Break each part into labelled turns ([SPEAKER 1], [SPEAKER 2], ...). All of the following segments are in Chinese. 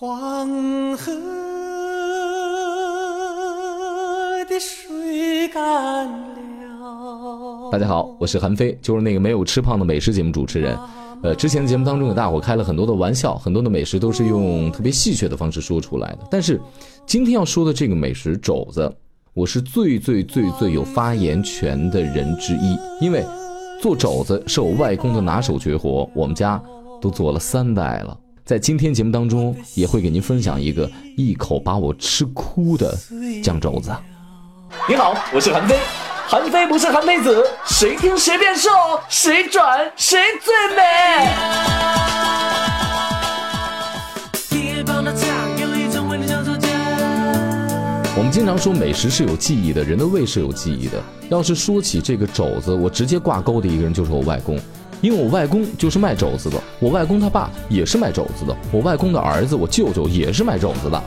[SPEAKER 1] 黄河的水干了。
[SPEAKER 2] 大家好，我是韩飞，就是那个没有吃胖的美食节目主持人。呃，之前的节目当中，给大伙开了很多的玩笑，很多的美食都是用特别戏谑的方式说出来的。但是今天要说的这个美食肘子，我是最最最最有发言权的人之一，因为做肘子是我外公的拿手绝活，我们家都做了三代了。在今天节目当中，也会给您分享一个一口把我吃哭的酱肘子。你好，我是韩飞，韩非不是韩非子，谁听谁变瘦，谁转谁最美。我们经常说美食是有记忆的，人的胃是有记忆的。要是说起这个肘子，我直接挂钩的一个人就是我外公，因为我外公就是卖肘子的，我外公他爸也是卖肘子的，我外公的儿子我舅舅也是卖肘子的。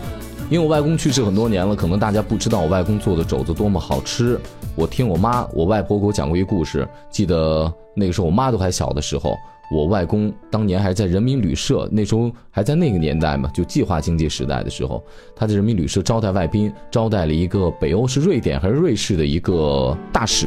[SPEAKER 2] 因为我外公去世很多年了，可能大家不知道我外公做的肘子多么好吃。我听我妈、我外婆给我讲过一故事，记得那个时候我妈都还小的时候，我外公当年还在人民旅社，那时候还在那个年代嘛，就计划经济时代的时候，他在人民旅社招待外宾，招待了一个北欧是瑞典还是瑞士的一个大使。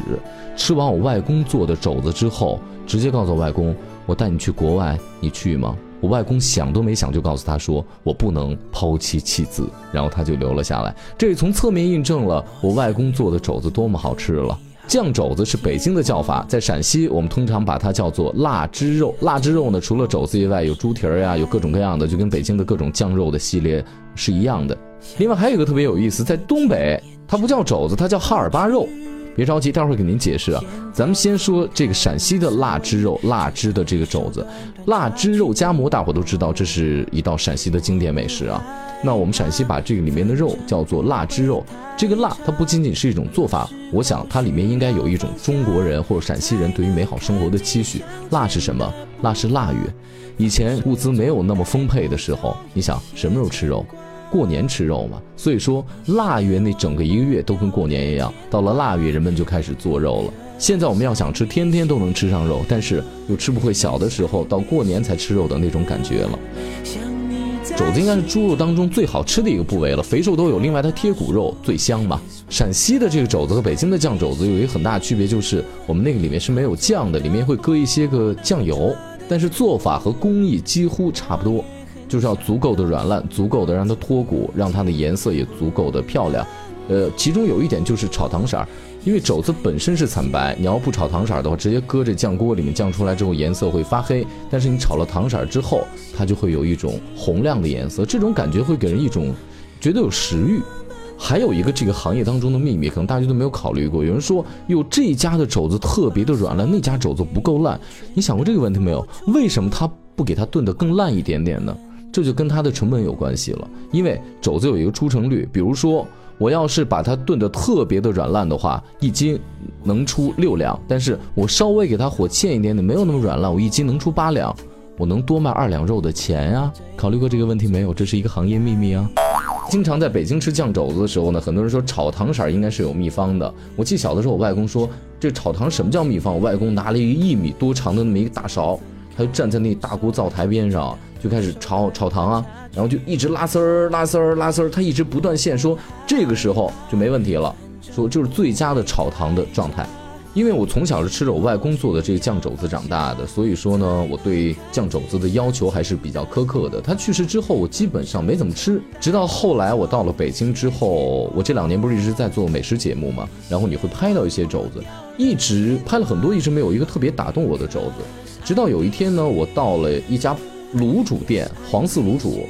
[SPEAKER 2] 吃完我外公做的肘子之后，直接告诉外公：“我带你去国外，你去吗？”我外公想都没想就告诉他说：“我不能抛妻弃子。”然后他就留了下来。这也从侧面印证了我外公做的肘子多么好吃了。酱肘子是北京的叫法，在陕西我们通常把它叫做腊汁肉。腊汁肉呢，除了肘子以外，有猪蹄儿呀，有各种各样的，就跟北京的各种酱肉的系列是一样的。另外还有一个特别有意思，在东北它不叫肘子，它叫哈尔巴肉。别着急，待会儿给您解释啊。咱们先说这个陕西的腊汁肉，腊汁的这个肘子，腊汁肉夹馍，大伙都知道，这是一道陕西的经典美食啊。那我们陕西把这个里面的肉叫做腊汁肉，这个腊它不仅仅是一种做法，我想它里面应该有一种中国人或者陕西人对于美好生活的期许。腊是什么？腊是腊月。以前物资没有那么丰沛的时候，你想什么时候吃肉？过年吃肉嘛，所以说腊月那整个一个月都跟过年一样。到了腊月，人们就开始做肉了。现在我们要想吃，天天都能吃上肉，但是又吃不会小的时候到过年才吃肉的那种感觉了。肘子应该是猪肉当中最好吃的一个部位了，肥瘦都有。另外它贴骨肉最香嘛。陕西的这个肘子和北京的酱肘子有一个很大区别，就是我们那个里面是没有酱的，里面会搁一些个酱油，但是做法和工艺几乎差不多。就是要足够的软烂，足够的让它脱骨，让它的颜色也足够的漂亮。呃，其中有一点就是炒糖色儿，因为肘子本身是惨白，你要不炒糖色儿的话，直接搁这酱锅里面酱出来之后颜色会发黑。但是你炒了糖色儿之后，它就会有一种红亮的颜色，这种感觉会给人一种觉得有食欲。还有一个这个行业当中的秘密，可能大家都没有考虑过。有人说，哟，这家的肘子特别的软烂，那家肘子不够烂。你想过这个问题没有？为什么他不给它炖得更烂一点点呢？这就跟它的成本有关系了，因为肘子有一个出成率，比如说我要是把它炖得特别的软烂的话，一斤能出六两，但是我稍微给它火欠一点点，没有那么软烂，我一斤能出八两，我能多卖二两肉的钱呀。考虑过这个问题没有？这是一个行业秘密啊。经常在北京吃酱肘子的时候呢，很多人说炒糖色应该是有秘方的。我记小的时候，我外公说这炒糖什么叫秘方？我外公拿了一个一米多长的那么一个大勺，他就站在那大锅灶台边上。就开始炒炒糖啊，然后就一直拉丝儿拉丝儿拉丝儿，他一直不断线，说这个时候就没问题了，说就是最佳的炒糖的状态。因为我从小是吃着我外公做的这个酱肘子长大的，所以说呢，我对酱肘子的要求还是比较苛刻的。他去世之后，我基本上没怎么吃，直到后来我到了北京之后，我这两年不是一直在做美食节目嘛，然后你会拍到一些肘子，一直拍了很多，一直没有一个特别打动我的肘子。直到有一天呢，我到了一家。卤煮店，黄四卤煮，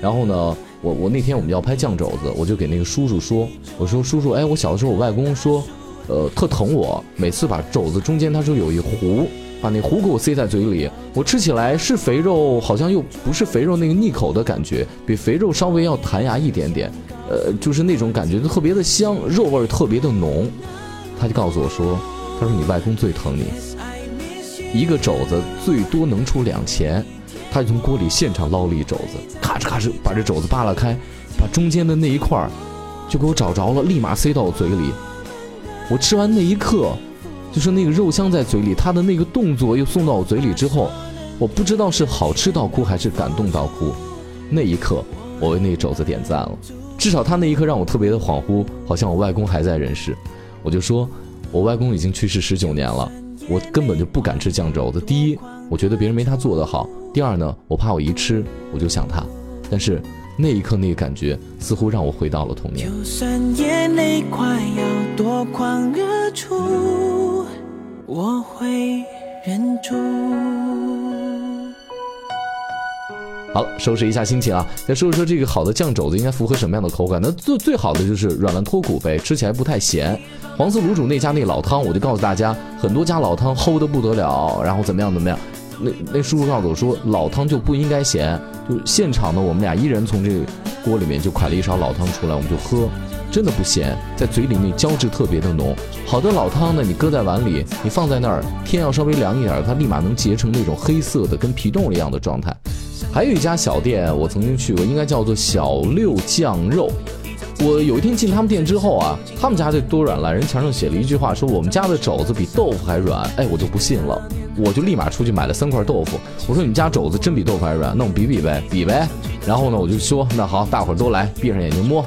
[SPEAKER 2] 然后呢，我我那天我们要拍酱肘子，我就给那个叔叔说，我说叔叔，哎，我小的时候我外公说，呃，特疼我，每次把肘子中间他说有一糊，把那糊给我塞在嘴里，我吃起来是肥肉，好像又不是肥肉那个腻口的感觉，比肥肉稍微要弹牙一点点，呃，就是那种感觉特别的香，肉味特别的浓，他就告诉我说，他说你外公最疼你，一个肘子最多能出两钱。他就从锅里现场捞了一肘子，咔哧咔哧把这肘子扒拉开，把中间的那一块儿就给我找着了，立马塞到我嘴里。我吃完那一刻，就是那个肉香在嘴里，他的那个动作又送到我嘴里之后，我不知道是好吃到哭还是感动到哭。那一刻，我为那肘子点赞了。至少他那一刻让我特别的恍惚，好像我外公还在人世。我就说，我外公已经去世十九年了，我根本就不敢吃酱肘子。第一，我觉得别人没他做的好；第二呢，我怕我一吃我就想他。但是那一刻那个感觉，似乎让我回到了童年。
[SPEAKER 1] 就算眼泪快要夺眶而出，我会忍住。
[SPEAKER 2] 好，收拾一下心情啊，再说一说这个好的酱肘子应该符合什么样的口感？那最最好的就是软烂脱骨呗，吃起来不太咸。黄色卤煮那家那老汤，我就告诉大家，很多家老汤齁的不得了，然后怎么样怎么样。那那叔叔告诉我说，老汤就不应该咸，就现场呢，我们俩一人从这个锅里面就㧟了一勺老汤出来，我们就喝，真的不咸，在嘴里面胶质特别的浓。好的老汤呢，你搁在碗里，你放在那儿，天要稍微凉一点，它立马能结成那种黑色的跟皮冻一样的状态。还有一家小店，我曾经去过，应该叫做小六酱肉。我有一天进他们店之后啊，他们家这多软烂，人墙上写了一句话，说我们家的肘子比豆腐还软。哎，我就不信了，我就立马出去买了三块豆腐。我说你们家肘子真比豆腐还软，那我们比比呗，比呗。然后呢，我就说那好，大伙儿都来，闭上眼睛摸，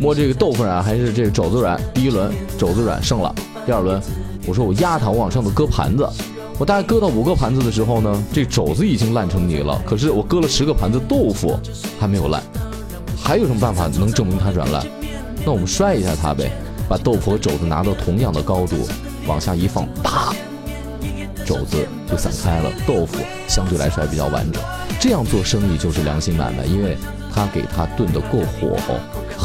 [SPEAKER 2] 摸这个豆腐软还是这个肘子软。第一轮肘子软胜了，第二轮我说我压它，我往上头搁盘子。我大概搁到五个盘子的时候呢，这肘子已经烂成泥了。可是我搁了十个盘子，豆腐还没有烂。还有什么办法能证明它软烂？那我们摔一下它呗，把豆腐和肘子拿到同样的高度，往下一放，啪，肘子就散开了，豆腐相对来说还比较完整。这样做生意就是良心买卖，因为他给它炖得够火候。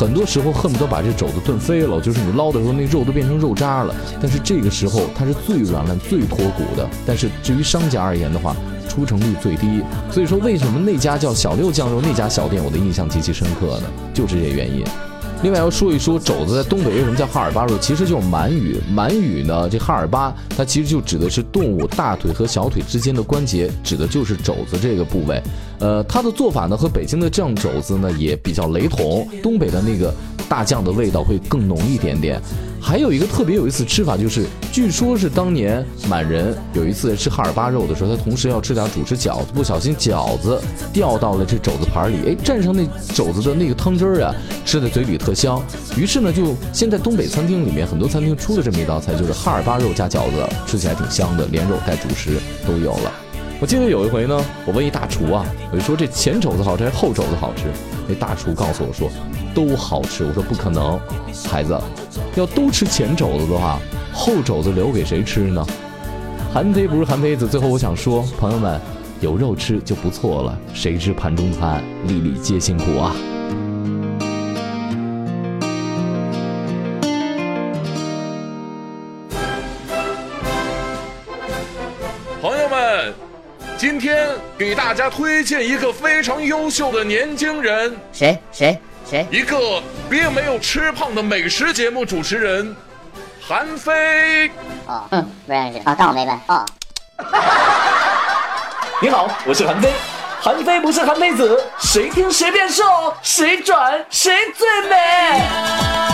[SPEAKER 2] 很多时候恨不得把这肘子炖飞了，就是你捞的时候那肉都变成肉渣了。但是这个时候它是最软烂、最脱骨的。但是至于商家而言的话，出成率最低。所以说为什么那家叫小六酱肉那家小店我的印象极其深刻呢？就是这原因。另外要说一说肘子在东北为什么叫哈尔巴肉，其实就是满语。满语呢，这哈尔巴它其实就指的是动物大腿和小腿之间的关节，指的就是肘子这个部位。呃，它的做法呢和北京的酱肘子呢也比较雷同，东北的那个大酱的味道会更浓一点点。还有一个特别有意思吃法，就是据说是当年满人有一次吃哈尔巴肉的时候，他同时要吃点主食饺子，不小心饺子掉到了这肘子盘里，哎，蘸上那肘子的那个汤汁儿啊，吃在嘴里特香。于是呢，就现在东北餐厅里面很多餐厅出了这么一道菜，就是哈尔巴肉加饺子，吃起来挺香的，连肉带主食都有了。我记得有一回呢，我问一大厨啊，我就说这前肘子好吃还是后肘子好吃？那大厨告诉我说都好吃。我说不可能，孩子，要都吃前肘子的话，后肘子留给谁吃呢？韩非不是韩非子。最后我想说，朋友们，有肉吃就不错了，谁知盘中餐，粒粒皆辛苦啊。
[SPEAKER 3] 朋友们，今天给大家推荐一个非常优秀的年轻人，
[SPEAKER 4] 谁谁谁？
[SPEAKER 3] 一个并没有吃胖的美食节目主持人，韩非。
[SPEAKER 4] 哦，嗯，不认识啊，当我没问哦。
[SPEAKER 5] 你好，我是韩非。韩非不是韩非子，谁听谁变瘦，谁转谁最美。